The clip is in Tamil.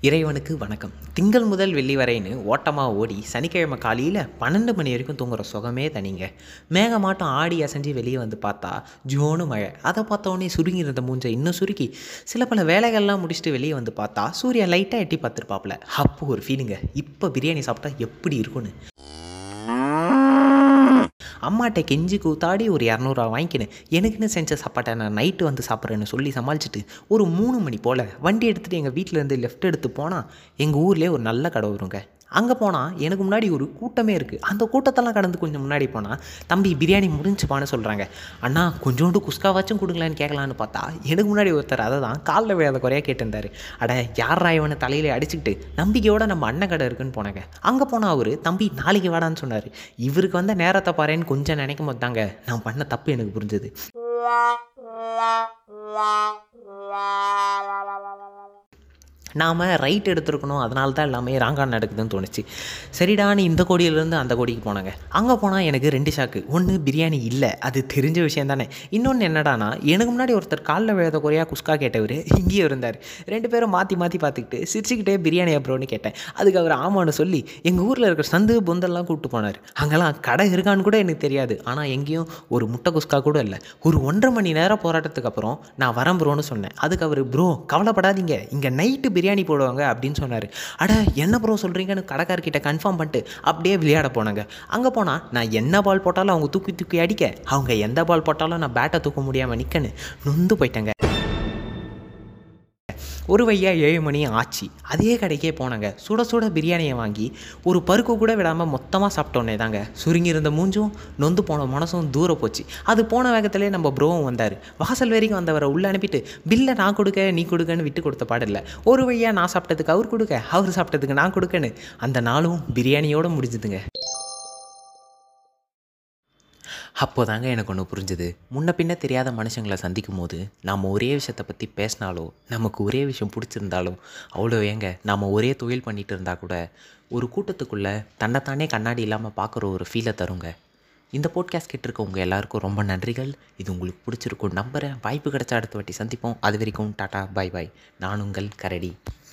இறைவனுக்கு வணக்கம். திங்கள் முதல் வெள்ளி வரைன்னு ஓட்டமாக ஓடி சனிக்கிழமை காலையில் பன்னெண்டு மணி வரைக்கும் தூங்குற சுகமே தனிங்க. மேகமாட்டம் ஆடி அசைஞ்சு வெளியே வந்து பார்த்தா ஜோனு மழை. அதை பார்த்தோன்னே சுருங்கி இருந்த மூஞ்சை இன்னும் சுருக்கி சில பல வேலைகள்லாம் முடிச்சுட்டு வெளியே வந்து பார்த்தா சூரியன் லைட்டாக எட்டி பார்த்துருப்பாப்புல. அப்போ ஒரு ஃபீலிங்க இப்போ பிரியாணி சாப்பிட்டா எப்படி இருக்கும்னு. அம்மாட்ட கெஞ்சி கூத்தாடி ஒரு இரநூறுவா வாங்கிக்கினேன். எனக்குன்னு செஞ்ச சாப்பாட்டை நான் நைட்டு வந்து சாப்பிட்றேன்னு சொல்லி சமாளிச்சுட்டு ஒரு மூணு மணி போல் வண்டி எடுத்துகிட்டு எங்கள் வீட்டிலேருந்து லெஃப்ட் எடுத்து போனால் எங்கள் ஊர்லேயே ஒரு நல்ல கடை வருங்க. அங்கே போனால் எனக்கு முன்னாடி ஒரு கூட்டமே இருக்குது அந்த கூட்டத்தெல்லாம் கடந்து கொஞ்சம் முன்னாடி போனால் தம்பி பிரியாணி முடிஞ்சுப்பான்னு சொல்கிறாங்க அண்ணா கொஞ்சோண்டு குஸ்காவாச்சும் கொடுங்களேன்னு கேட்கலான்னு பார்த்தா எனக்கு முன்னாடி ஒருத்தர் அதை தான் காலில் விழாத குறையாக கேட்டிருந்தார். அட யாரா இவனை தலையில அடிச்சுக்கிட்டு நம்பிக்கையோட நம்ம அண்ணன் கடை இருக்குன்னு போனாங்க. அங்கே போனால் அவர் தம்பி நாளைக்கு வாடான்னு சொன்னார். இவருக்கு வந்த நேரத்தை பாருன்னு கொஞ்சம் நினைக்கும் போது தாங்க நான் பண்ண தப்பு எனக்கு புரிஞ்சுது. நாம் ரைட் எடுத்துருக்கணும். அதனால தான் எல்லாமே ராங்காக நடக்குதுன்னு தோணுச்சு. சரிடான்னு இந்த கோடியிலேருந்து அந்த கோடிக்கு போனாங்க. அங்கே போனால் எனக்கு ரெண்டு ஷாக்கு ஒன்று பிரியாணி இல்லை. அது தெரிஞ்ச விஷயம் தானே. இன்னொன்று என்னடானா எனக்கு முன்னாடி ஒருத்தர் காலில் விழுத குறையாக குஸ்கா கேட்டவர் இங்கேயே இருந்தார். ரெண்டு பேரும் மாற்றி மாற்றி பார்த்துக்கிட்டு சிரிச்சுக்கிட்டே பிரியாணி அப்புறம்னு கேட்டேன். அதுக்கு அவர் ஆமான்னு சொல்லி எங்கள் ஊரில் இருக்கிற சந்து பொந்தெல்லாம் கூப்பிட்டு போனார். அங்கெல்லாம் கடை இருக்கான்னு கூட எனக்கு தெரியாது. ஆனால் எங்கேயும் ஒரு முட்டை குஸ்கா கூட இல்லை. ஒரு ஒன்றரை மணி நேரம் போராட்டத்துக்கு அப்புறம் நான் வரேன் ப்ரோன்னு சொன்னேன். அதுக்கு அவர் ப்ரோ கவலைப்படாதீங்க. இங்கே நைட்டு பிரியாணி போடுவாங்க அப்படின்னு சொன்னார். அட என்ன ப்ரோ சொல்கிறீங்கன்னு கடைக்காரர்கிட்ட கன்ஃபார்ம் பண்ணிட்டு அப்படியே விளையாட போனாங்க. அங்கே போனால் நான் என்ன பால் போட்டாலும் அவங்க தூக்கி தூக்கி அடிக்க அவங்க எந்த பால் போட்டாலும் நான் பேட்டை தூக்க முடியாமல் நிற்கன்னு நொந்து போயிட்டேங்க. ஒரு வையா ஏழு மணி ஆச்சு. அதே கடைக்கே போனாங்க. சுட சுட பிரியாணியை வாங்கி ஒரு பருக்கு கூட விடாமல் மொத்தமாக சாப்பிட்டோன்னே தாங்க. சுருங்கி இருந்த மூஞ்சும் நொந்து போன மனசும் தூர போச்சு. அது போன வேகத்திலே நம்ம ப்ரோவும் வந்தார். வாசல் வரைக்கும் வந்தவரை உள்ளே அனுப்பிட்டு பில்லை நான் கொடுக்க நீ கொடுக்கன்னு விட்டு கொடுத்த பாடல ஒரு வையா நான் சாப்பிட்டதுக்கு அவர் கொடுக்க அவர் சாப்பிட்டதுக்கு நான் கொடுக்கன்னு. அந்த நாளும் பிரியாணியோடு முடிஞ்சுதுங்க. அப்போதாங்க எனக்கு ஒன்று புரிஞ்சுது. முன்ன பின்ன தெரியாத மனுஷங்களை சந்திக்கும் போது நாம் ஒரே விஷயத்தை பற்றி பேசினாலோ நமக்கு ஒரே விஷயம் பிடிச்சிருந்தாலோ அவ்வளோ ஏங்க நாம் ஒரே தொழில் பண்ணிகிட்டு இருந்தால் கூட ஒரு கூட்டத்துக்குள்ளே தன்னைத்தானே கண்ணாடி இல்லாமல் பார்க்குற ஒரு ஃபீலை தருங்க. இந்த போட்காஸ்ட் கேட்டிருக்கவங்க எல்லாருக்கும் ரொம்ப நன்றிகள். இது உங்களுக்கு பிடிச்சிருக்கும். நம்புகிறேன் வாய்ப்பு கிடைச்சா அடுத்த வாட்டி சந்திப்போம். அது வரைக்கும் டாட்டா பாய் பாய் நான் உங்கள் கரடி.